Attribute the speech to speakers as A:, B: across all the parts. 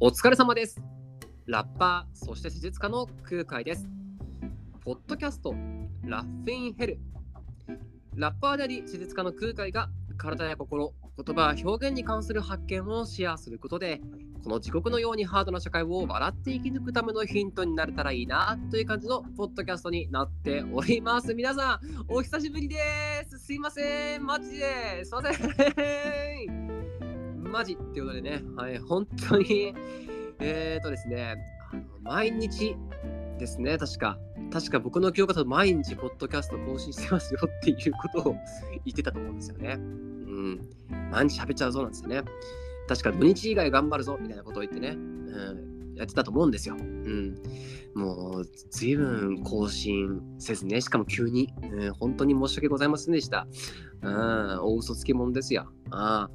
A: お疲れ様です。ラッパー、そして施術家の空海です。ポッドキャスト、ラッフィンヘル。ラッパーであり、施術家の空海が体や心、言葉や表現に関する発見をシェアすることで、この地獄のようにハードな社会を笑って生き抜くためのヒントになれたらいいなという感じのポッドキャストになっております。皆さん、お久しぶりです。すいません。マジで。すいません。マジっていうことでね、はい、本当に、えっ、ー、とですね、毎日ですね、確か、確か僕の教科書毎日ポッドキャスト更新してますよっていうことを言ってたと思うんですよね。うん。毎日喋っちゃうぞなんですよね。確か土日以外頑張るぞみたいなことを言ってね、うん、やってたと思うんですよ。うん。もう、随分更新せずね、しかも急に、うん、本当に申し訳ございませんでした。うん、大嘘つき者ですよ。あ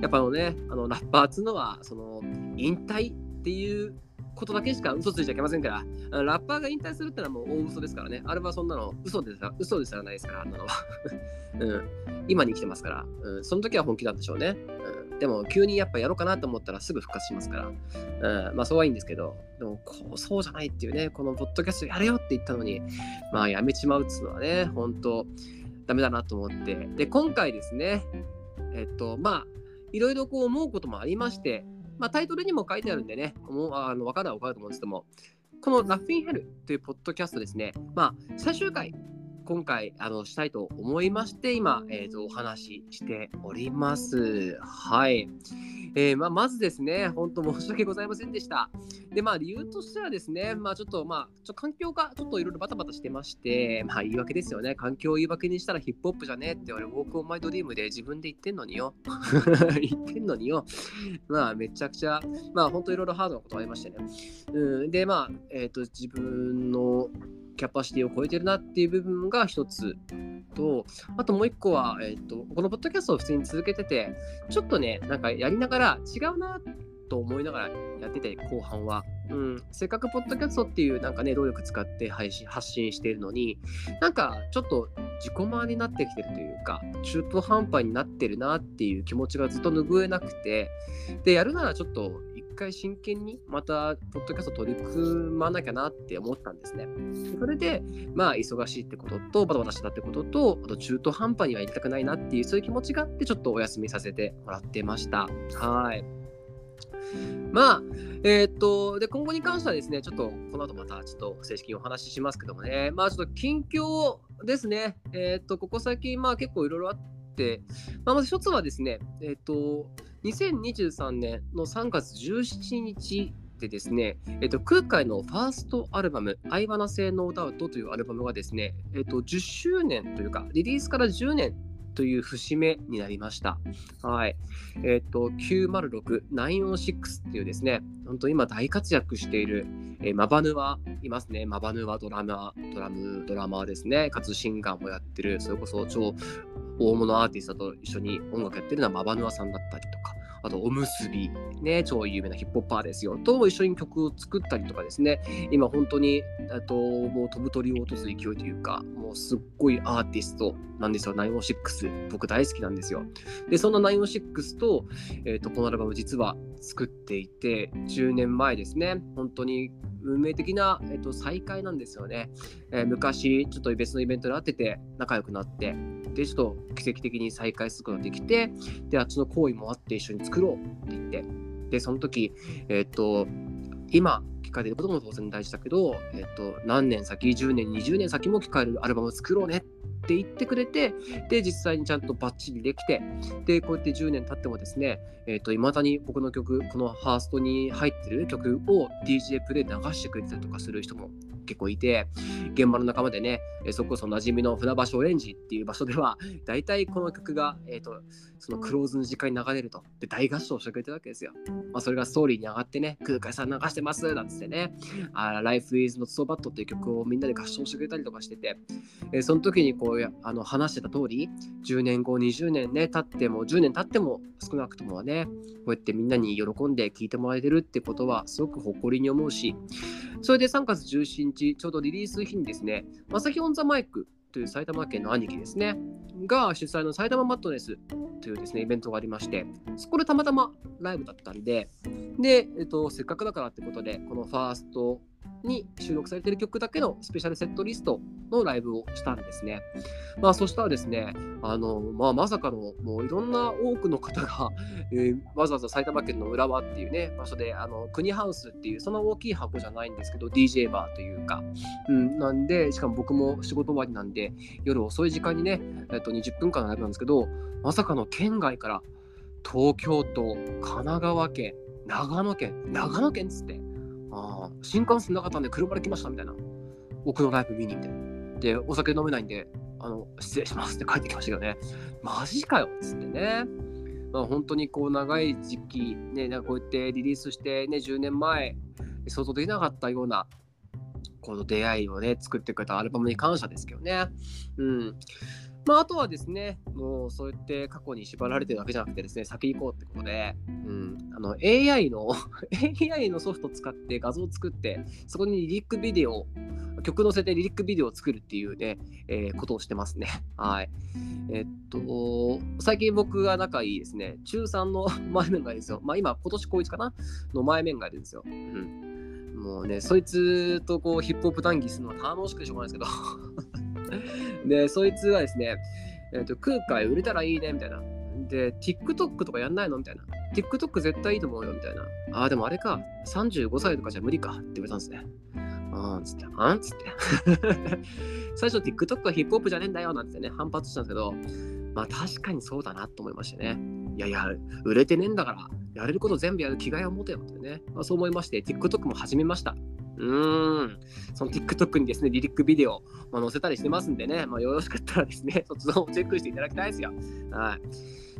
A: やっぱあのね、あのラッパーっつうのは、その、引退っていうことだけしか嘘ついちゃいけませんから、ラッパーが引退するってのはもう大嘘ですからね。あれはそんなの嘘でさ、嘘ですらないですから、あんなのは。うん、今に来てますから、うん、その時は本気なんでしょうね。うん、でも、急にやっぱやろうかなと思ったらすぐ復活しますから、うん、まあそうはいいんですけど、でもこう、そうじゃないっていうね、このポッドキャストやれよって言ったのに、まあやめちまうっつうのはね、本当ダメだなと思って。で、今回ですね、えっと、まあ、いろいろこう思うこともありまして、まあ、タイトルにも書いてあるんでね、もうあの分かるは分かると思うんですけども、このラッフィンヘルというポッドキャストですね、まあ、最終回、今回あのしたいと思いまして、今、えーと、お話ししております。はい。えーまあ、まずですね、本当申し訳ございませんでした。で、まあ、理由としてはですね、まあ、ちょっと、まあ、ちょ環境がちょっといろいろバタバタしてまして、まあ、言い訳ですよね。環境を言い訳にしたらヒップホップじゃねえって俺、ウォークオンマイドリームで自分で言ってんのによ。言ってんのによ。まあ、めちゃくちゃ、まあ、本当いろいろハードなことありましてね。うん、で、まあ、えっ、ー、と、自分のキャパシティを超えてるなっていう部分が一つと、あともう一個は、え、ー、と、このポッドキャストを普通に続けてて、ちょっとね、なんかやりながら違うなと思いながらやってて、後半は。うん、せっかくポッドキャストっていうなんかね、労力使って配信発信しているのに、なんかちょっと自己満になってきてるというか、中途半端になってるなっていう気持ちがずっと拭えなくて、で、やるならちょっと回真剣にまたポッドキャスト取り組まなきゃなって思ったんですね。それで、まあ、忙しいってことと、バタバタしたってことと、あと中途半端にはやりたくないなっていう、そういう気持ちがあって、ちょっとお休みさせてもらってました。はい。まあ、えー、っと、で、今後に関してはですね、ちょっとこの後またちょっと正式にお話ししますけどもね、まあちょっと近況ですね、えー、っと、ここ最近、まあ結構いろいろあって、まあまず一つはですね、えー、っと、2023年の3月17日でですね、えっと、空海のファーストアルバム、I Wanna Say No Doubt というアルバムがですね、えっと、10周年というか、リリースから10年という節目になりました。はい。えっ、ー、と、906、906っていうですね、本当今大活躍している、えー、マバヌワいますね。マバヌワドラマー、ドラム、ドラマーですね。かつシンガーもやってる、それこそ超大物アーティストと一緒に音楽やってるのはマバヌワさんだったりとか、あと、おむすび、ね、超有名なヒップホッパーですよ、と一緒に曲を作ったりとかですね、今本当に、ともう飛ぶ鳥を落とす勢いというか、もうすっごいアーティストなんですよ、906。僕大好きなんですよ。で、そんな906と、えっ、と、このアルバム実は作っていて、10年前ですね、本当に運命的な、えー、と再会なんですよね、えー、昔、ちょっと別のイベントで会ってて、仲良くなって、で、ちょっと奇跡的に再会することができて、で、あっちの行為もあって一緒に作ろうって言って、で、その時、えっ、と、今、聞かれることも当然大事だけど、えっ、と、何年先、10年、20年先も聞かれるアルバムを作ろうねってって言ってくれて、で、実際にちゃんとバッチリできて、で、こうやって10年経ってもですね、えっ、ー、と、未だに僕の曲、このハーストに入ってる曲を DJ プレイ流してくれたりとかする人も結構いて、現場の仲間でね、そこそ馴染みの船橋オレンジっていう場所では、大体この曲が、え、ー、と、そのクローズの時間に流れると、で、大合唱してくれてるわけですよ。まあ、それがストーリーに上がってね、空海さん流してますなんつってね、あ Life is not so bad っていう曲をみんなで合唱してくれたりとかしてて、え、その時にこう、あの話してた通り、10年後、20年ね、経っても、10年経っても少なくともはね、こうやってみんなに喜んで聴いてもらえてるってことは、すごく誇りに思うし、それで3月17日、ちょうどリリース日にですね、まさひオンザマイクという埼玉県の兄貴ですね、が主催の埼玉マットネスというですね、イベントがありまして、そこでたまたまライブだったんで、で、えっと、せっかくだからってことで、このファーストに収録されている曲だけのスペシャルセットリストのライブをしたんですね。まあ、そしたらですね、あのまあ、まさかのもういろんな多くの方が、えー、わざわざ埼玉県の浦和っていうね、場所で、あの国ハウスっていう、その大きい箱じゃないんですけど、DJ バーというか、うん、なんで、しかも僕も仕事終わりなんで、夜遅い時間にね、えっと、20分間のライブなんですけど、まさかの県外から東京都、神奈川県、長野県、長野県っつって、あ新幹線なかったんで車で来ましたみたいな。僕のライブ見にみたいな。で、お酒飲めないんで、あの、失礼しますって帰ってきましたけどね。マジかよっつってね。まあ、本当にこう長い時期、ね、なんかこうやってリリースしてね、10年前、想像できなかったような、この出会いをね、作ってくれたアルバムに感謝ですけどね。うん。まあ、あとはですね、もうそうやって過去に縛られてるわけじゃなくてですね、先行こうってことで、うん、あの AI の AI のソフトを使って画像を作って、そこにリリックビデオ、曲載せてリリックビデオを作るっていうね、えー、ことをしてますね。はい。えっと、最近僕が仲いいですね、中3の 前面がですよ。まあ今、今年高1かなの前面がいるんですよ。うん。もうね、そいつとこうヒップホップ談義するのは楽しくてしょうがないですけどで、そいつはですね、えーと、空海売れたらいいねみたいな。で、TikTok とかやんないのみたいな。TikTok 絶対いいと思うよみたいな。ああ、でもあれか、35歳とかじゃ無理かって言われたんですね。あんつって、あんつって。最初 TikTok はヒップホップじゃねえんだよなんてね、反発したんですけど、まあ確かにそうだなと思いましたね。いやいや、売れてねえんだから、やれること全部やる気概を持てよってね。まあ、そう思いまして、TikTok も始めました。うん。その TikTok にですね、リリックビデオ、まあ、載せたりしてますんでね、まあ、よろしかったらですね、そっちの方をチェックしていただきたいですよ。はい。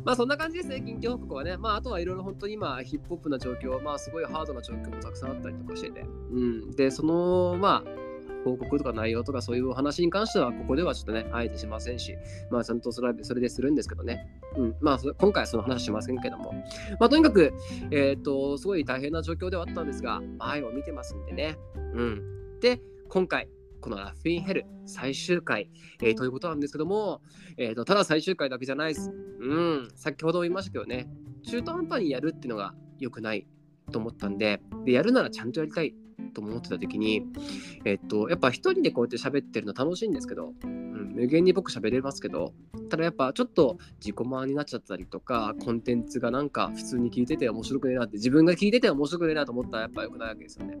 A: まあそんな感じですね、近況報告はね。まああとはいろいろ本当に今、ヒップホップな状況、まあすごいハードな状況もたくさんあったりとかしてて。うん。で、その、まあ、報告とか内容とかそういうお話に関しては、ここではちょっとね、あえてしませんし、まあ、ちゃんとそれそれでするんですけどね。うん、まあ、今回はその話しませんけども。まあ、とにかく、えっ、と、すごい大変な状況ではあったんですが、前を見てますんでね。うん。で、今回、このラフィンヘル最終回、えー、ということなんですけども、えーと、ただ最終回だけじゃないです。うん、先ほども言いましたけどね、中途半端にやるっていうのが良くないと思ったんでで、やるならちゃんとやりたいと思ってた時に、えっと、やっぱ一人でこうやって喋ってるの楽しいんですけど、うん、無限に僕喋れますけど、ただやっぱちょっと自己満になっちゃったりとか、コンテンツがなんか普通に聞いてて面白くねえなって、自分が聞いてて面白くねえなと思ったらやっぱ良くないわけですよね。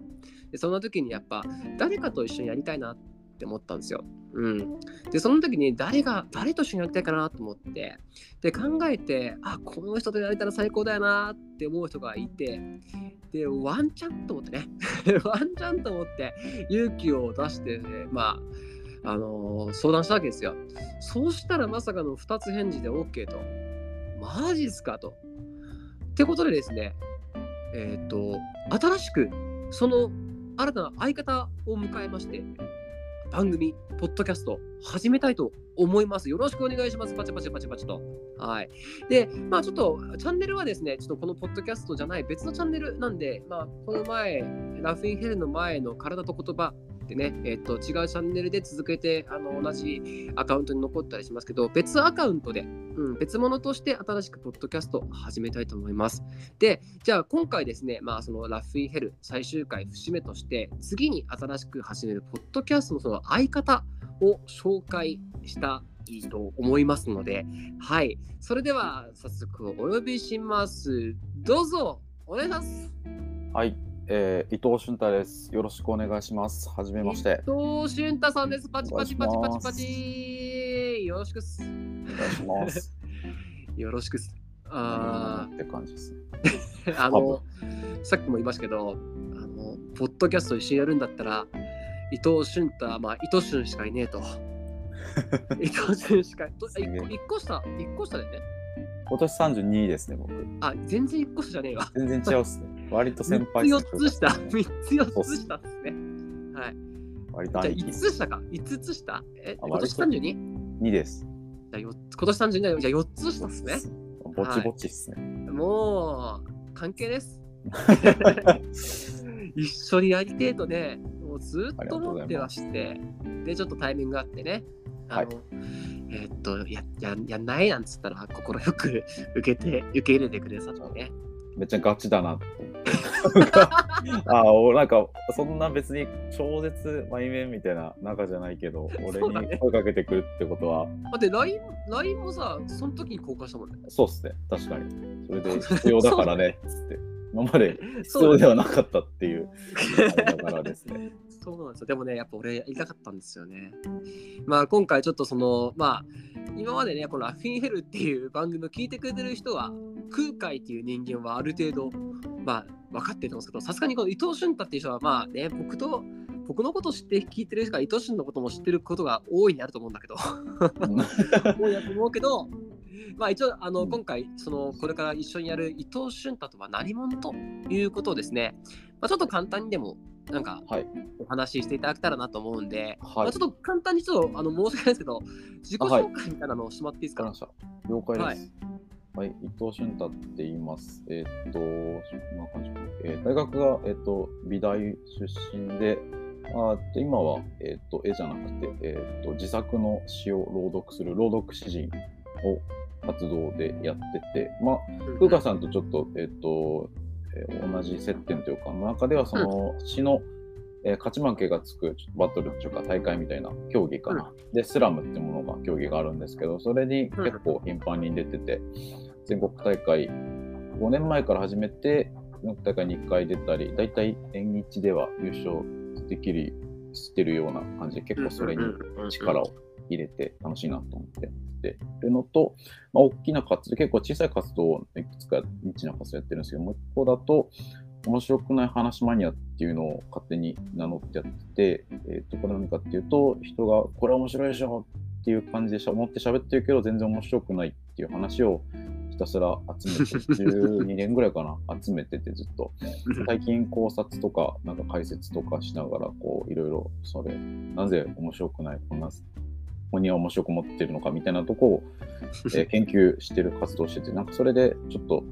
A: で、そんな時にやっぱ誰かと一緒にやりたいなって思ったんですよ。うん。で、その時に誰が、誰と一緒にやりたいかなと思って、で、考えて、あ、この人とやれたら最高だよなって思う人がいて、で、ワンチャンと思ってね、ワンチャンと思って勇気を出して、ね、まあ、あのー、相談したわけですよ。そうしたらまさかの2つ返事で OK と。マジっすかと。ってことでですね、えっ、ー、と、新しくその新たな相方を迎えまして、番組、ポッドキャスト、始めたいと思います。よろしくお願いします。パチパチパチパチと。はい。で、まあちょっと、チャンネルはですね、ちょっとこのポッドキャストじゃない別のチャンネルなんで、まあこの前、ラフィンヘルの前の体と言葉ってね、えっ、と、違うチャンネルで続けて、あの、同じアカウントに残ったりしますけど、別アカウントで、うん、別物として新しくポッドキャスト始めたいと思います。で、じゃあ今回ですね、まあそのラフィンヘル最終回節目として、次に新しく始めるポッドキャストのその相方を紹介したいいと思いますので、はい。それでは早速お呼びします。どうぞお願いします。
B: はい。えー、伊藤俊太です。よろしくお願いします。はじめまして。
A: 伊藤俊太さんです。パチパチパチパチパチ。よろしくす。
B: お願いします。
A: よろしく す。あ
B: あ。って感じですね。
A: あの、さっきも言いましたけど、あの、ポッドキャスト一緒にやるんだったら、伊藤俊太、まあ、伊藤俊しかいねえと。伊藤俊しか、1個下、1個下でね。
B: 今年32ですね、僕。
A: あ、全然1個下じゃねえわ。
B: 全然違うっすね。割と先輩
A: 3つ4つ下。3つ4つ下ですね。はい。
B: 割と
A: じゃあ5つ下か。5つ下？え、今年 32?2
B: です。
A: じゃあ今年32じゃあ4つ下ですね。
B: ぼちぼちっすね。
A: はい、もう、関係です。一緒にやりてえとね、もうずっと思ってまして、で、ちょっとタイミングがあってね、あの、はい、えー、っとやや、やんないなんつったら、快く受けて、受け入れてくれさってね。
B: めっちゃガチだな あおなんかそんな別に超絶前面みたいな仲じゃないけど、俺に声かけてくるってことは、
A: だって LINE, LINE もさ、その時に交換したもんね。
B: そうっすね、確かに。それで 必要だからね、つって。今まで必要ではなかったっていう、だからですね。
A: そうなんですよ。でもね、やっぱ俺やりたかったんですよね。まあ今回ちょっとその、まあ今までね、このラフィンヘルっていう番組を聞いてくれてる人は、空海っていう人間はある程度、まあ分かってると思うんですけど、さすがにこの伊藤俊太っていう人は、まあね、僕と、僕のことを知って聞いてる人が伊藤俊のことも知ってることが大いにあると思うんだけど、多いなと思うけど、まあ一応あの今回そのこれから一緒にやる伊藤俊太とは何者ということをですね、まあ、ちょっと簡単にでもなんか
B: はい。
A: お話ししていただけたらなと思うんで、ま
B: はい。
A: あ、ちょっと簡単にちょっとあの申し訳ないですけど自己紹介みたいなのをしてもらっていいですか、
B: わかりました。了解です。はい、伊藤俊太って言います。えーっと、えー大学が、えーっと美大出身で、あーっと今は、えーっと絵じゃなくて、えーっと自作の詩を朗読する朗読詩人を活動でやってて、まあ、
A: うん
B: 風花さんとちょっと,、えーっとえー同じ接点というか、中ではその詩の、えー勝ち負けがつくバトルっていうか大会みたいな競技かな、でスラムってものが競技があるんですけどそれに結構頻繁に出てて、全国大会5年前から始めて全国大会に1回出たり大体縁日では優勝できるしてるような感じで結構それに力を入れて楽しいなと思ってやってるのと、まあ、大きな活動、結構小さい活動をいくつかニッチな活動やってるんですけど、もう一個だと、面白くない話マニアっていうのを勝手に名乗ってやってて、えっ、と、これ何かっていうと、人がこれ面白いでしょっていう感じでしゃ思って喋ってるけど、全然面白くないっていう話をひたすら集めて、12年ぐらいかな、集めててずっと。最近考察とか、なんか解説とかしながら、こう、いろいろ、それ、なぜ面白くない、こんな、ここには面白く持ってるのかみたいなとこを、えー研究してる活動してて、なんかそれでちょっと、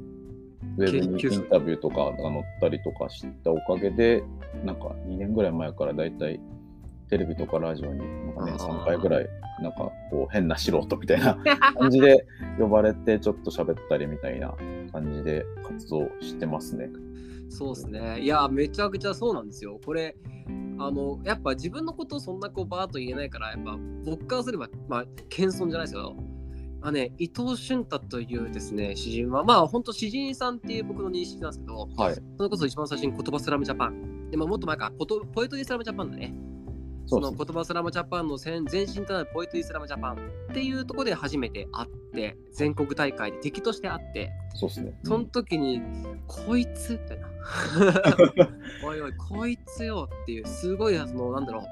B: ウェブにインタビューとかが載ったりとかしたおかげで、なんか2年ぐらい前からだいたいテレビとかラジオになんか、ね、
A: あー
B: 3回ぐらい、なんかこう変な素人みたいな 感じで呼ばれて、ちょっと喋ったりみたいな感じで活動してますね。
A: そうですね。いや、めちゃくちゃそうなんですよ。これ、あの、やっぱ自分のことをそんなこうバーッと言えないから、やっぱ僕からすれば、まあ、謙遜じゃないですけど、まあね、伊藤俊太というですね、詩人は、まあ、本当詩人さんっていう僕の認識なんですけど、
B: はい。
A: それこそ一番最初に言葉スラムジャパン。でももっと前か、ポトポエトリースラムジャパンだね。その。言葉スラムジャパンの前前身となるポエトリースラムジャパンっていうところで初めて会って、全国大会で敵として会って、
B: そうですね。
A: その時に、こいつみたいな。おいおい、こいつよっていう、すごい、その、なんだろう、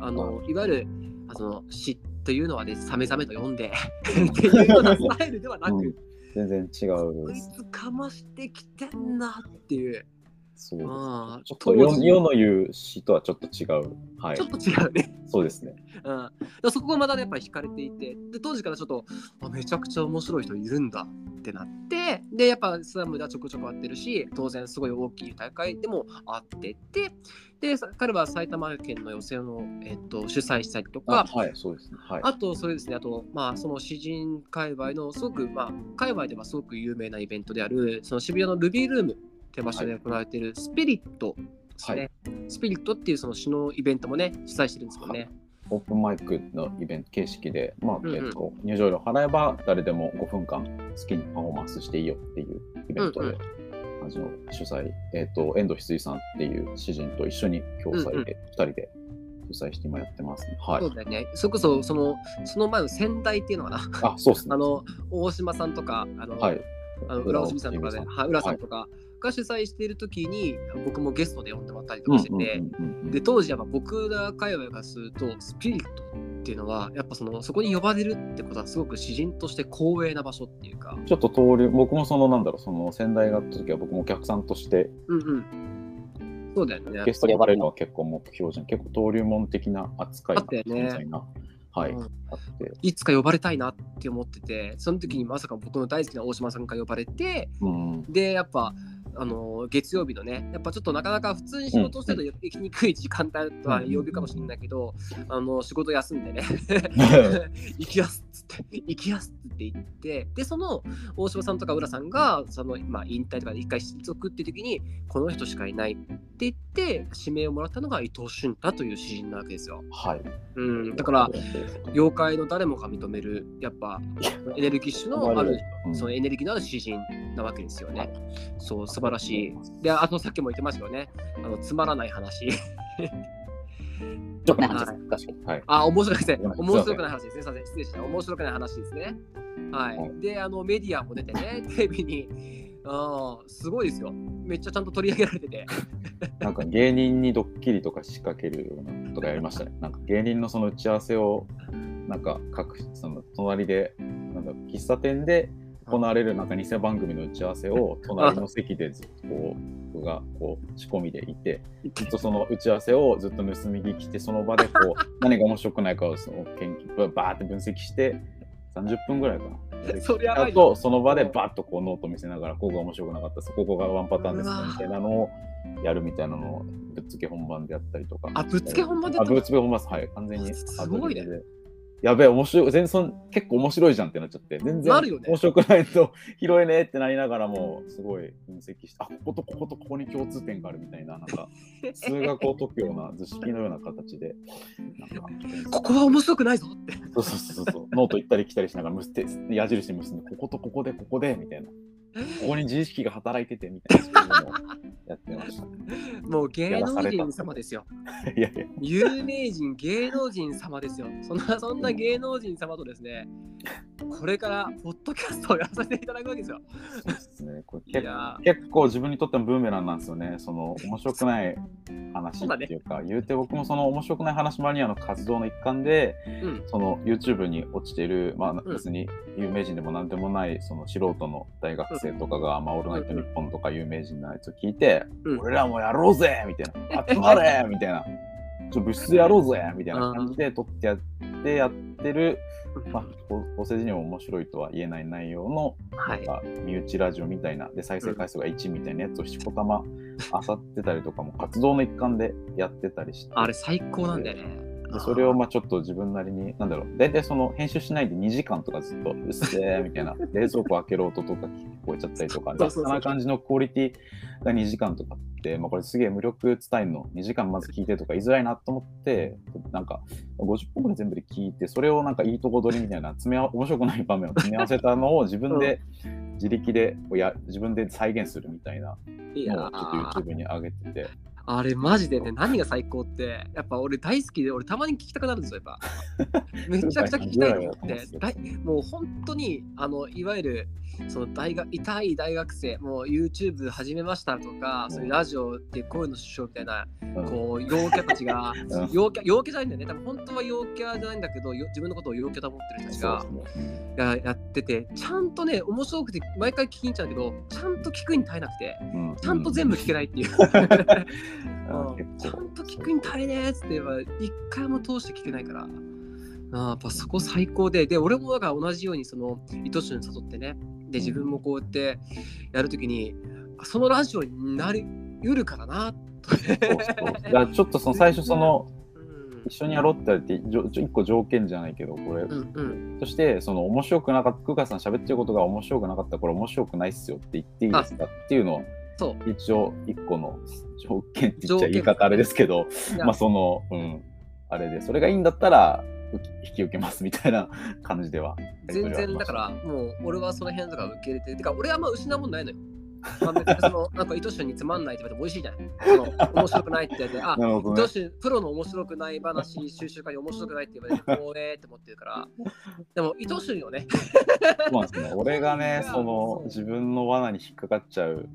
A: あの、いわゆる、あの、詩というのはね、サメザメと呼んで、っていうようなスタイルではなく、
B: うん全然違う
A: こい。つかましてきてんなっていう、
B: そうです。
A: ああ
B: ちょっと世世の言う詩とはちょっと違う。はい
A: ちょ。っと違うね。
B: そうですね。
A: うん、そこがまたねやっぱり惹かれていてで当時からちょっとあめちゃくちゃ面白い人いるんだってなってでやっぱスラムではちょくちょく会ってるし当然すごい大きい大会でも会っててでさ彼は埼玉県の予選を、えっと、主催したりとか
B: あはい、そうですね。はい。
A: あと、それですね、あと、まあ、その詩人界隈のすごく、まあ、界隈ではすごく有名なイベントである、その渋谷のルビールームって場所で行われているスピリットですね。スピリットっていうその詩のイベントもね、主催してるんですもんね。
B: オープンマイクのイベント形式で、まあ
A: うんうん
B: えっと、入場料払えば誰でも5分間好きにパフォーマンスしていいよっていうイベントで、
A: うん
B: 感じの主催、えっと、遠藤翡翠さんっていう詩人と一緒に共催で2人で主催して今やってますね。はい
A: そう。だよね。それこそ、その、その前の先代っていうのかな。
B: あ、そうですね
A: あ。の、大島さんとか、あの、
B: はい。
A: あの浦尾清水さんとかで、
B: 浦尾
A: はい浦さんとかが主催している時に、僕もゲストで呼んでもらったりとかしてて、で当時やっぱ僕ら界隈がするとスピリットっていうのはやっぱそのそこに呼ばれるってことはすごく詩人として光栄な場所っていうか。
B: ちょっと登竜、僕もその、なんだろう、その先代があった時は僕もお客さんとして
A: うんうん。そうだよね。
B: ゲストに呼ばれるのは結構目標じゃん。結構登竜門的な扱いな
A: あったよね。
B: はい、
A: うん。いつか呼ばれたいなって思っててその時にまさか僕の大好きな大島さんが呼ばれて
B: うん。
A: でやっぱあの月曜日のね、やっぱちょっとなかなか普通に仕事してると行きにくい時間帯とは曜日かもしれないけど、あの仕事休んでね、行きやすっつって、行きやすって言って、で、その大島さんとか浦さんが、そのまあ、引退とかで一回退職って時に、この人しかいないって言って、指名をもらったのが伊藤俊太という詩人なわけですよ。
B: はい。
A: うん、だから、妖怪の誰もが認める、やっぱエネルギッシュのある、
B: うん。
A: そのエネルギーのある詩人なわけですよね。そう、素晴らしい。で、あとさっきも言ってましたよね、あのつまらない話。
C: ちょっとね、話です。
B: はい。
A: あ、面白いですね。
B: ごめん
A: 面白くない話ですね。すいません、失礼しました。面白くない話ですね。はい。
B: はい
A: で、あのメディアも出てね、テレビに、あーすごいですよ。めっちゃちゃんと取り上げられてて。
B: なんか芸人にドッキリとか仕掛けるようなことがやりましたね。なんか芸人のその打ち合わせを、なんか各その隣で、なんだ喫茶店で行われるなんか偽番組の打ち合わせを 隣の席でずっとこう僕がこう仕込みでいて、ずっとその打ち合わせをずっと盗み聞きして、その場でこう 何が面白くないかをその研究バーって分析して、30分ぐらいかな。
A: それ
B: あと、その場でバッとこうノート見せながら、ここが面白くなかったです、ここがワンパターンですみたいなのをやるみたいなのをぶっつけ本番でやったりとか。
A: あ、ぶっつけ本番で
B: あ、ぶっつけ本番です。はい。完全に。
A: すごいね。
B: やべえ、面白い。全然結構面白いじゃんってなっちゃって、全然面白くないと 拾えねえってなりながらも、すごい分析して、あ、こことこことここに共通点があるみたいな、なんか、数学を解くような図式のような形で、
A: ここは面白くないぞって。
B: そうそうそうそう、ノート行ったり来たりしながら、むすて矢印結んで、こことここで、ここで、みたいな。ここに自意識が働いてて、みたいな、そういうのをやってました。
A: もう芸能人様ですよ。
B: いやいや、
A: 有名人、芸能人様ですよ。そんな、そんな芸能人様とですね、これからポッドキャストをやらせていただくわけですよ。
B: そうですね。これ
A: い
B: 結構自分にとってもブーメランなんですよね。その面白くない話っていうか、言うて僕もその面白くない話マニアの活動の一環で、
A: ーうん。
B: その YouTube に落ちてる、まあ
A: ん
B: 別に有名人でもなんでもないその素人の大学生とかが、まあオールナイトニッポンとか有名人のやつを聞いて、
A: うん。
B: 俺らもやろうぜみたいな、集まれみたいな、ちょ物質やろうぜみたいな感じで撮ってやってやってる、まあ、構構成時にも面白いとは言えない内容の
A: はい。
B: か身内ラジオみたいな。で再生回数が1みたいなやつをしこたまあさってたりとかも活動の一環でやってたりして。
A: あれ最高なんだよね。
B: でそれをまあちょっと自分なりになんだろう大体その編集しないで2時間とかずっとうっせーみたいな 冷蔵庫開ける音とか聞こえちゃったりとか
A: そうそうそう。
B: 雑な感じのクオリティが2時間とかって、まあ、これすげえ無力伝えるの2時間まず聞いてとか言いづらいなと思ってなんか50分ぐらい全部で聞いてそれをなんかいいとこ取りみたいな詰め合わ面白くない場面を詰め合わせたのを自分で 自力でや自分で再現するみたいなのをちょっと
A: ー。
B: YouTube に上げてて。
A: あれマジでね、何が最高って、やっぱ俺大好きで、俺たまに聞きたくなるんですよ、やっぱ。めちゃくちゃ聞きたいと思って、大もう本当に、あの、いわゆる、その大学、痛い大学生、もう YouTube 始めましたとか、そういうラジオでこういうのしようみたいな、
B: うん。
A: こう、陽キャたちが、
B: うん。
A: 陽キャ、陽キャじゃないんだよね、多分本当は陽キャじゃないんだけど、よ自分のことを陽キャと思ってる人たちがややってて、ちゃんとね、面白くて、毎回聞きに行っちゃうけど、ちゃんと聞くに耐えなくて、ちゃんと全部聞けないっていう。ちゃ
B: 構。
A: んと聞くに足りねえっつって言えば一回も通して聞けないから。あーやっぱそこ最高で、で、俺もだから同じようにその糸種に誘ってね、で、自分もこうやってやるときに、あそのラジオになりうるからな、と。
B: そうそう。だからちょっとその最初その
A: うん。
B: 一緒にやろうって言われて一個条件じゃないけどこれ、
A: うんうん、
B: としてその面白くなかった空海さん喋ってることが面白くなかったらこれ面白くないっすよって言っていいですかっていうのを
A: そう。
B: 一応一個の条件って言っちゃ言い方あれですけどまあそのうんあれでそれがいいんだったら引き受けますみたいな 感じでは
A: 全然だからもう俺はその辺とか受け入れててか俺はま失うもんないのよ。まあ、別にそのなんか糸種につまんないって言われても美味しいじゃない。その面白くないって言って、あ
B: なるほどね
A: 糸種プロの面白くない話、収集会に面白くないって言われて、こうえーって思ってるから。でも糸種をね、
B: そうなんですね。俺がね その自分の罠に引っかかっちゃう。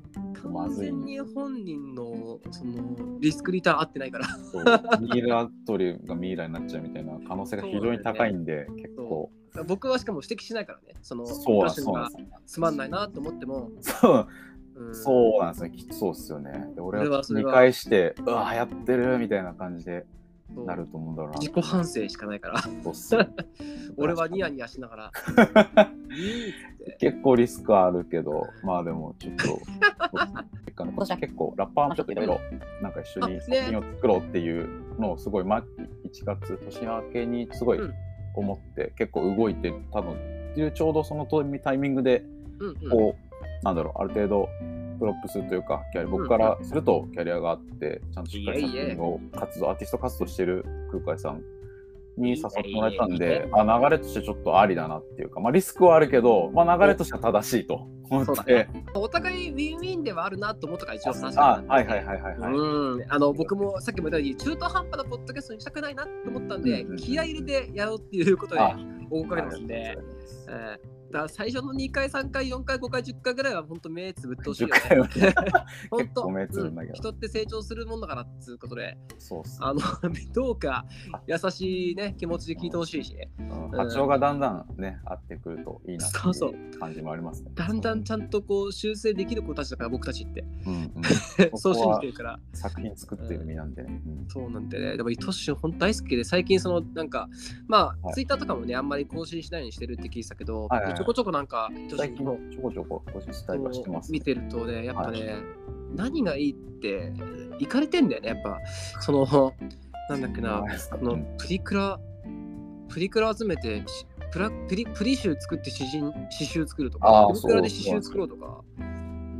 B: ま
A: 完全に本人のそのリスクリターン合ってないから。
B: そう。ミイラ取りがミイラになっちゃうみたいな可能性が非常に高いんで、結構。
A: 僕はしかも指摘しないからね、その
B: そう
A: がつまんないなと思っても、
B: そう。
A: うん
B: そうなんですね、きっとそうっすよね。で俺は見返して、うわ、やってるみたいな感じでなると思うんだろうな。
A: 自己反省しかないから、
B: そうっすよ。
A: 俺はニヤニヤしながら、
B: 結構リスクあるけど、まあでもちょっと、
C: 年は
B: 結構ラッパーもちょっといろいろなんか一緒に作品を作ろうっていうのをすごい、ま、1月年明けにすごい
A: うん。
B: 思って、結構動いてたのっていうちょうどそのタイミングでこう、なんだろうある程度 props というかキャリ僕からするとキャリアがあってちゃんとしっかり作品を活動アーティスト活動してる空海さんに誘ってもらえたん
A: いいね。
B: であ流れとしてちょっとありだなっていうか、まあ、リスクはあるけど、まあ、流れとしては正しいと思って。
A: ね。お互いウィンウィンではあるなと思ったから一応話
B: あはいはいはいはいはい。
A: うん、あの僕もさっきも言ったように中途半端なポッドキャストにしたくないなと思ったんで、
B: うんうんうん
A: 気合い入れてやろうっていうことで
B: あ
A: 大かけてますんで、えーだ最初の2回、3回、4回、5回、10回ぐらいは本当目つぶってほしいよ
B: 10回は
A: ね。
B: ね
A: 本当。
B: 目つぶんだけど。
A: うん。人って成長するもんだからっつうことで、
B: そうっす、
A: あの どうか優しいね気持ちで聞いてほしいし、
B: うん。波長がだんだんね合ってくるといいなって
A: そうそう
B: いう。感じもありますね。
A: だんだんちゃんとこう修正できる子たちだから僕たちって、
B: うんうん、
A: そう信じてるから。
B: 作品作ってる身なんで。
A: そうなんでね、でも、イトシン、本当大好きで、最近、その、なんか、まあ、
B: はい。
A: ツイッターとかもね、あんまり更新しないようにしてるって聞いてたけど、
B: はいはいはい
A: ちょこちょこなんか、
B: 最近
A: ンの
B: ちょこちょこ更新したりはしてます、
A: 見てるとね、やっぱね、何がいいって、行かれてんだよね、やっぱ、その、なんだっけな、
B: ですか。
A: このプリクラ、プリクラ集めて、しプラプリプリ集作って詩人詩集作るとか、プリクラで詩集作ろうとか。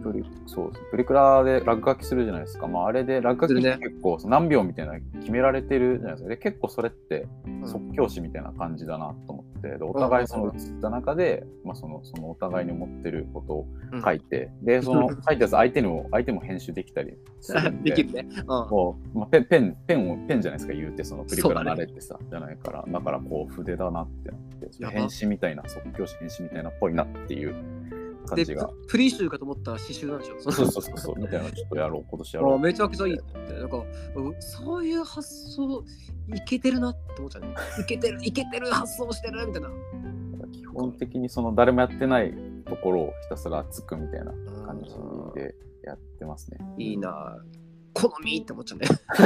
B: プリそうプリクラで落書きするじゃないですか。まあ、あれで落書きって結構何秒みたいなの決められてるじゃないですか。で結構それって
A: うん。
B: 即興詩みたいな感じだなと思って、でお互いその映った中で、まあ、そのそのお互いに思ってることを
A: うん。
B: 書いて、でその 書いたやつ相手にも相手も編集できたりするんで。
A: できるね。うん。
B: こう、まあ、ペンペンペンをペンじゃないですか言うてそのプリクラ慣れってさ、じゃないから。だからこう筆だなってなって。編集みたいな即興詩編集みたいなっぽいなっていう感
A: で
B: じが
A: ププリ集かと思ったら詩集なんでしょ？
B: そうそうそうそうみたいなのちょっとやろう今年や
A: あ
B: ろう
A: めちゃくちゃいいって、なんか、うんそういう発想、いけてるなって思っちゃうね。いけてる、いけてる発想してるみたいな。
B: 基本的にその誰もやってないところをひたすらつくみたいな感じでやってますね。
A: いいな。好みって思っちゃうね。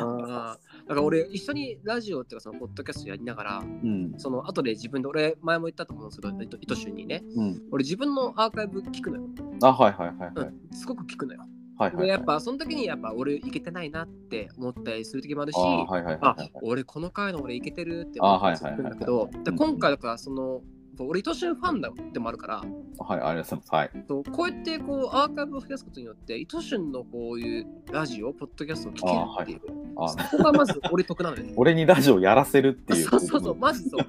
A: あーだから俺、一緒にラジオっていうか、そのポッドキャストやりながら、
B: うん。
A: その後で自分で、俺、前も言ったと思うんですけど、糸糸州にね、
B: うん。
A: 俺自分のアーカイブ聞くのよ。
B: あ、はいはいはいはい。
A: うん、すごく聞くのよ。
B: はいはい
A: やっぱ、その時に、やっぱ、俺、いけてないなって思ったりする時もあるし、
B: あ。
A: 俺この回の俺いけてるって思ったりするんだけど
B: あはいはいはいはい
A: で今回だからその俺糸春ファンだでもあるから。
B: はい、ありがとうございます。はい。
A: そうこうやってこうアーカイブを増やすことによって糸春のこういうラジオポッドキャストを聞けるっていう。
B: あ
A: そこがまず俺得なのよ。ね
B: 俺にラジオやらせるっていう。
A: そうそうそう マジそう。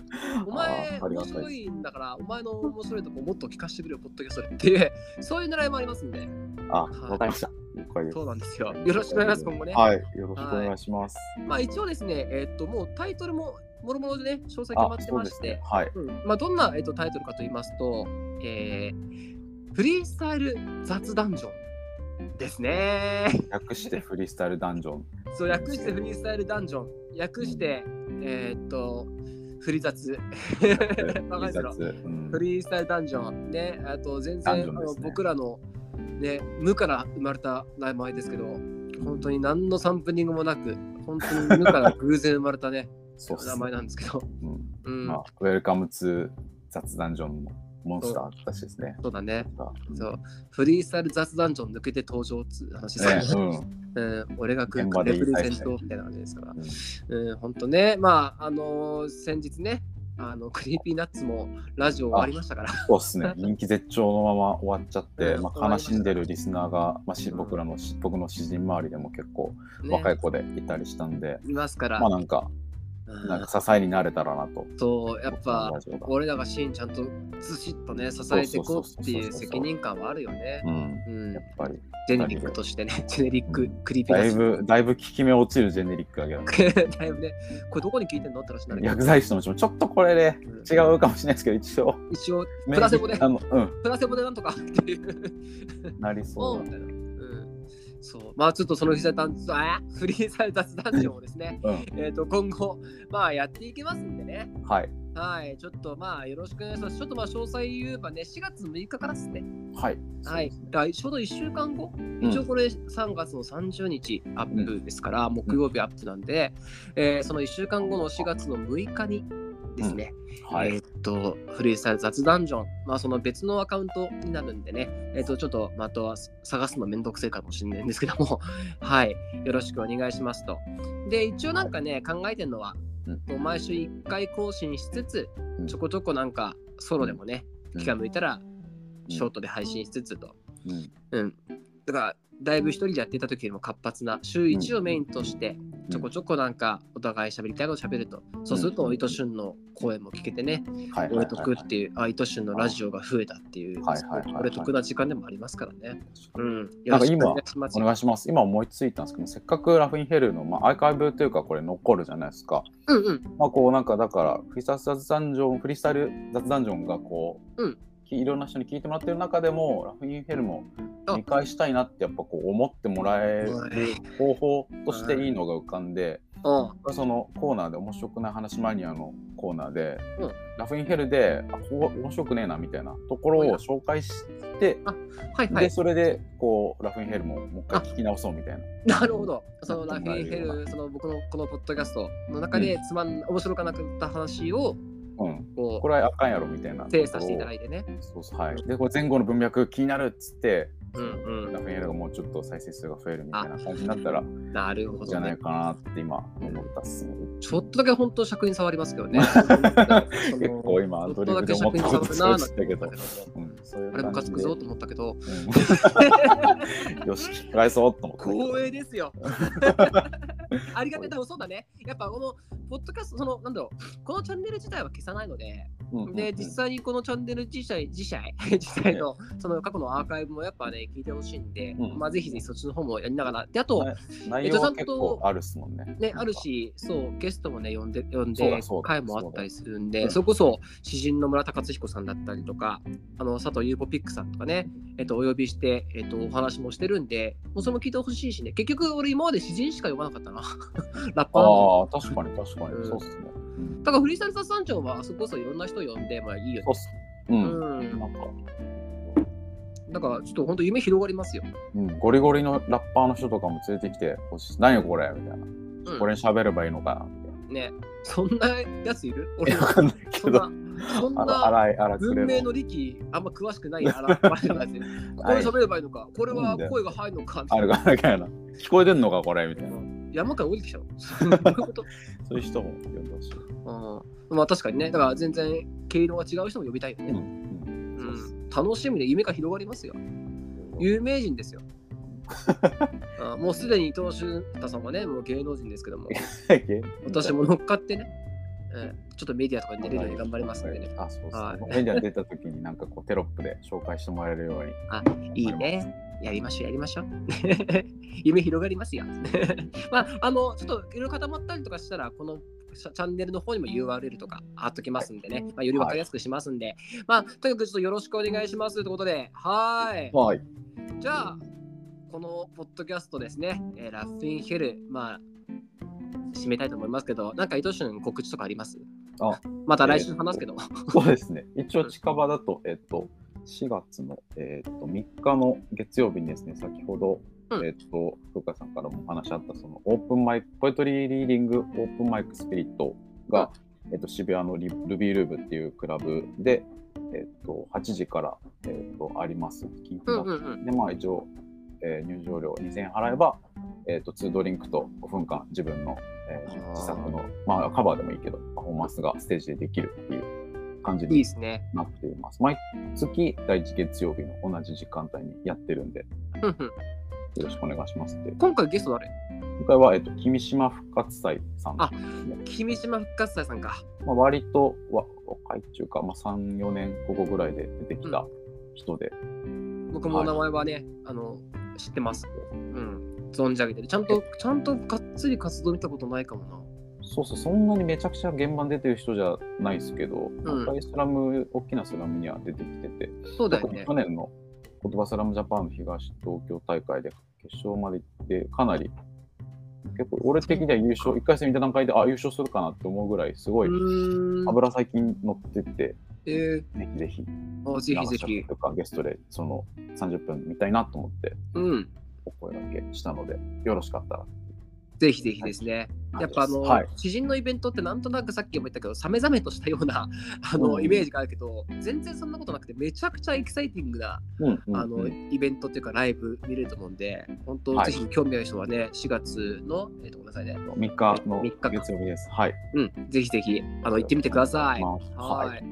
A: お前面白いんだからお前の面白いとこもっと聞かせてくれよポッドキャストで。っていうそういう狙いもありますんで。
B: あ、わかりました。
A: そうなんですよ。よろしくお願いします今後ね。
B: はい、よろしくお願いします。
A: まあ一応ですねえーっともうタイトルももろもろでね詳細決ま
B: あ、
A: ってまして
B: ね。はい。
A: うんまあ、どんな、えっと、タイトルかと言いますと、えーフリースタイル雑談ジョンですね。
B: 略してフリースタイルダンジョン。
A: そう、略してフリースタイルダンジョン。略して、えーっと、フリ雑。わかるだろ
B: 雑うん
A: フリースタイルダンジョン。ね、あと全然、あの僕らの、ね、無から生まれた名前ですけど、本当に何のサンプリングもなく、本当に無から偶然生まれたね、
B: そうっす
A: 名前なんですけど。
B: うん
A: うん、
B: まあ、 welcome to 雑談ジョンのモンスターたちですね。
A: そうだね。
B: うん
A: そう、フリースタイル雑談ジョン抜けて登場っつう話ですよね。
B: ね
A: うん、俺が来る represent みたいな感じですから。
B: うん
A: うん、本当ね、まあ、あのー先日ね、あの、 Creepy Nuts もラジオ終わりましたから。
B: そうっすね。人気絶頂のまま終わっちゃって、
A: うん
B: まあ、悲しんでるリスナーが、まあ、し僕らのし僕の知人周りでも結構
A: ね
B: 若い子でいたりしたんで、
A: いますから。
B: まあなんか、
A: うん
B: なんか支えになれたらなと。
A: そう、やっぱ俺らがシーンちゃんとずしっとね、支えていこうっていう責任感はあるよね。
B: うん、
A: うん。
B: やっ、ぱり。
A: ジェネリックとしてね、ジェネリッククリーピー。
B: だいぶ、だいぶ効き目落ちるジェネリックだけど、
A: だいぶね、これどこに聞いてんのって話になる
B: 薬剤師のうちもちょっとこれで違うかもしれないですけど、一応、
A: 一応、プラセボで。
B: あの、うん、
A: プラセボでなんとかっていう。
B: なりそう。
A: そう。まあちょっとそのフリーサイル雑あフリーサイル雑談ジョンをですね、
B: うん、
A: えっと、今後、まあやっていきますんでね。
B: はい、
A: はい。ちょっとまあよろしくお願いします。ちょっとまあ詳細言えばね、4月6日からですね。
B: はい。
A: はい。
B: そうですね
A: だからちょうど1週間後、
B: ん
A: 一応これ3月の30日アップですから、木曜日アップなんで、えーその1週間後の4月の6日にですね。
B: はい。
A: えーっと、フリースタイル雑談ジョン、まあ、その別のアカウントになるんでね、えーっと、ちょっと、まあ、あとは探すのめんどくせえかもしれないんですけども、はい、よろしくお願いしますと。で、一応なんかね、考えてるのは、
B: うん。
A: 毎週1回更新しつつ
B: う、ん。
A: ちょこちょこなんかソロでもね、気が向いたら、
B: うん。
A: ショートで配信しつつと。
B: うん。
A: うん。だから、だいぶ一人でやってた時よりも活発な、週1をメインとして、ちょこちょこなんかお互い喋りたいこと喋ると、そうすると、糸旬の声も聞けてね、俺得っていう、あ、糸旬のラジオが増えたっていう、
B: はいはいはいはい
A: 俺得な時間でもありますからね。うん。
B: なんか今
A: よろしくお願いします
B: お願いします。今思いついたんですけど、せっかくラフィンヘルの、まあ、アーカイブというかこれ残るじゃないですか。
A: うんうん。
B: まあこうなんかだからフリースタイル雑談ジョン、フリースタイル雑談ジョンがこう、
A: うん
B: きいろんな人に聞いてもらってる中でも、ラフィンヘルも
A: あ
B: 見返したいなってやっぱこう思ってもらえる方法としていいのが浮かんで、
A: うん。
B: そのコーナーで面白くない話マニアのコーナーで、
A: うん
B: ラフィンヘルであこう面白くねえなみたいなところを紹介して、で
A: はいはい。
B: それでこうラフィンヘルももう一回聞き直そうみたいな。
A: なるほど。そのラフ
B: なってもらえるような
A: ィンヘル、その僕のこのポッドキャストの中でつまん、面白くなかった話を、
B: うん、
A: こ
B: これはあかんやろみたいな
A: う、精査していただ
B: い
A: いてね。
B: そうそうはい。でこれ前後の文脈気になるっつって
A: うんうん。
B: ラフィンヘルがもうちょっと再生数が増えるみたいな感じになったら
A: なるほどね
B: んじゃない。かなって今思ったっすね。
A: ちょっとだけ本当尺に触りますけどね。
B: 結構今アドリブで思ったこと
A: ちょっとだけ尺に触るなーなん
B: したけどうん、そういう
A: あれムカつくぞと思ったけど、
B: う んよし、聞き返そうと思って。
A: 光栄ですよ。ありがたい、でもそうだね。やっぱこのポッドキャスト、その、なんだろう、このチャンネル自体は消さないので、で、実際にこのチャンネル自体、自体、実際のその過去のアーカイブもやっぱね、聞いてほしいんで、
B: うん
A: まあぜひぜひそっちの方もやりながら、で、あと、
B: ね内容は結構あるっすもんね。
A: ね、あるし、そう、ゲストもね、呼んで、呼んで
B: そうだそう、だ
A: 回もあったりするんで、
B: そ
A: れこそ、詩人の村田克彦さんだったりとか、あの、佐藤優子ピックさんとかね、えっと、お呼びして、えっと、お話もしてるんで、もうそれも聞いてほしいしね、結局、俺今まで詩人しか呼ばなかったな。ラッパーの。
B: ああ、確かに確かに。
A: うん
B: そうっすね。うん
A: だから、フリースタイル雑談長は、あそこそいろんな人呼んで、まあいいよ
B: そう。うん。
A: うん。
B: なんか、
A: だから、ちょっと本当夢広がりますよ。
B: うん、ゴリゴリのラッパーの人とかも連れてきてほしい。何よこれみたいな。
A: うん
B: これに喋ればいいのかなみたい
A: ね、そんなやついる？
B: な。
A: 俺
B: えわかんないけど。
A: そんな。文明の力あんま詳しくないあら これ喋ればいいのかこれは声が入るのか
B: あるが、みたいな。聞こえてんのかこれみたいな。
A: 山から降りてきちゃうそういうこと、
B: そういう人も呼んでほしい。
A: うん、まあ確かにね。だから全然毛色が違う人も呼びたいよね、楽しみで夢が広がりますよ。有名人ですよ。あもうすでに伊藤俊太さんはねもう芸能人ですけども。私も乗っかってね、うん、ちょっとメディアとかに出れるように頑張りますんでね
B: あ、そう
A: はい
B: そう。メディアに出た時になんかこうテロップで紹介してもらえるように。
A: いいね。やりましょう、やりましょう。夢広がりますよ。まあ、あの、ちょっといろいろ固まったりとかしたら、このチャンネルの方にも URL とか貼っときますんでね、まあ、より分かりやすくしますんで、まあ、とにかくちょっとよろしくお願いしますということで、はーい。
B: はい。
A: じゃあ、このポッドキャストですね、えーラッフィンヘル、まあ、締めたいと思いますけど、なんか伊藤俊告知とかあります？
B: あ
A: また来週話すけど。
B: そうですね。一応近場だと、えっと、4月の、えっと、3日の月曜日にですね、先ほど、
A: うん
B: えっと、福岡さんからもお話あった、そのオープンマイク、ポエトリーリーディングオープンマイクスピリットが、えっと、渋谷のリルビールーブっていうクラブで、えっと、8時から、えっと、あります。キン
A: うん
B: グ
A: うんうん。
B: で、まあ一応、えー入場料2000円払えば、えっと、2ドリンクと5分間自分の、えー
A: あー
B: 自作の、まあカバーでもいいけど、パフォーマンスがステージでできるっていう感じ
A: いい
B: に
A: ですね。
B: なっています。毎月第1月曜日の同じ時間帯にやってるんで、
A: うんうん
B: よろしくお願いしますって。
A: 今回ゲスト誰？
B: 今回は、えっと、君島復活祭さんね。
A: 君島復活祭さんか。
B: まあ、割とわ若いっていうか、まあ、3、4年ここぐらいで出てきた人で、
A: 僕も名前はね、あの知ってます。うん。存じ上げてる。ちゃんと、ちゃんとがっつり活動見たことないかもな。
B: そうそう、そんなにめちゃくちゃ現場に出てる人じゃないですけど、
A: ん
B: なんかスラム、大きなスラムには出てきてて、
A: そうだよね
B: 去。年の言葉スラムジャパンの東東京大会で決勝まで行って、かなり、結構俺的には優勝、1回戦見た段階で、あ、優勝するかなって思うぐらい、すご
A: う
B: い。油最近乗ってって、
A: えー、
B: ぜひぜひ、
A: あぜひぜひ。
B: とかゲストでその30分見たいなと思って、
A: うん。
B: お声掛けしたので、よろしかったら
A: ぜひぜひですね。やっぱあの、
B: はい
A: 知人のイベントってなんとなくさっきも言ったけど、さめざめとしたようなあの、
B: うん
A: イメージがあるけど、全然そんなことなくて、めちゃくちゃエキサイティングな、
B: うんうん
A: あの
B: うん
A: イベントっていうかライブ見れると思うんで、本当、
B: はい
A: ぜひ興味ある人はね、4月の、えっとごめんなさいね、
B: 3日の月曜日です。はい。
A: うん、ぜひぜひあの行ってみてください。
B: まあ
A: は。
B: はい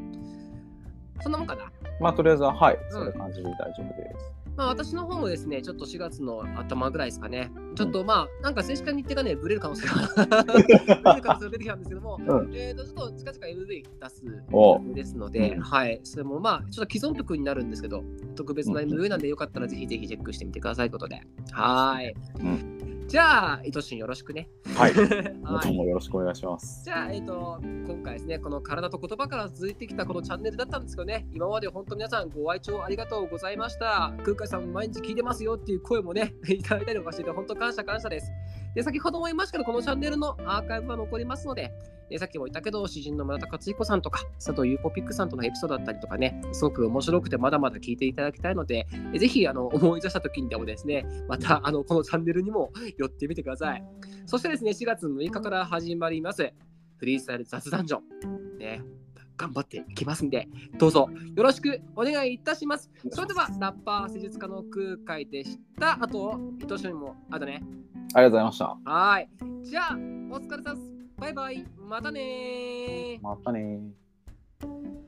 A: そんなもんかな。
B: まあ、とりあえずは、はい。
A: うん
B: そういう感じで大丈夫です。
A: まあ、私の方もですね、ちょっと4月の頭ぐらいですかね、ちょっとまあ、なんか正式な日程がね、ぶれる可能性が ぶれる可能性が出てきたんですけども、
B: うん。
A: えーと、ちょっと近々 MV 出す
B: お。
A: ですので、
B: うん。
A: はい、それもまあ、ちょっと既存曲になるんですけど、特別な
B: うん。
A: MV なんで、よかったらぜひぜひチェックしてみてくださいということで、はい。
B: うん
A: じゃあ、伊藤俊よろしくね。
B: はい。
A: はい
B: ももよろしくお願いします。
A: じゃあ、えっ、と、今回ですね、この体と言葉から続いてきたこのチャンネルだったんですけどね、今まで本当皆さんご愛聴ありがとうございました。空海さん毎日聞いてますよっていう声もね、いただいたりとかしてて、本当感謝感謝です。で、先ほども言いましたけど、このチャンネルのアーカイブは残りますので、えさっきも言ったけど、詩人の村田克彦さんとか、佐藤ゆうぽピックさんとのエピソードだったりとかね、すごく面白くてまだまだ聞いていただきたいので、えぜひあの思い出した時にでもですね、またあのこのチャンネルにも寄ってみてください。そしてですね、4月6日から始まります、フリースタイル雑談所。ね、頑張っていきますんで、どうぞよろしくお願いいたします。それでは、ラッパー施術家の空海でした。あと、伊藤俊も、あとね。
B: ありがとうございました。
A: はーい。じゃあ、お疲れ様です。バイバイ。またねー。
B: またねー。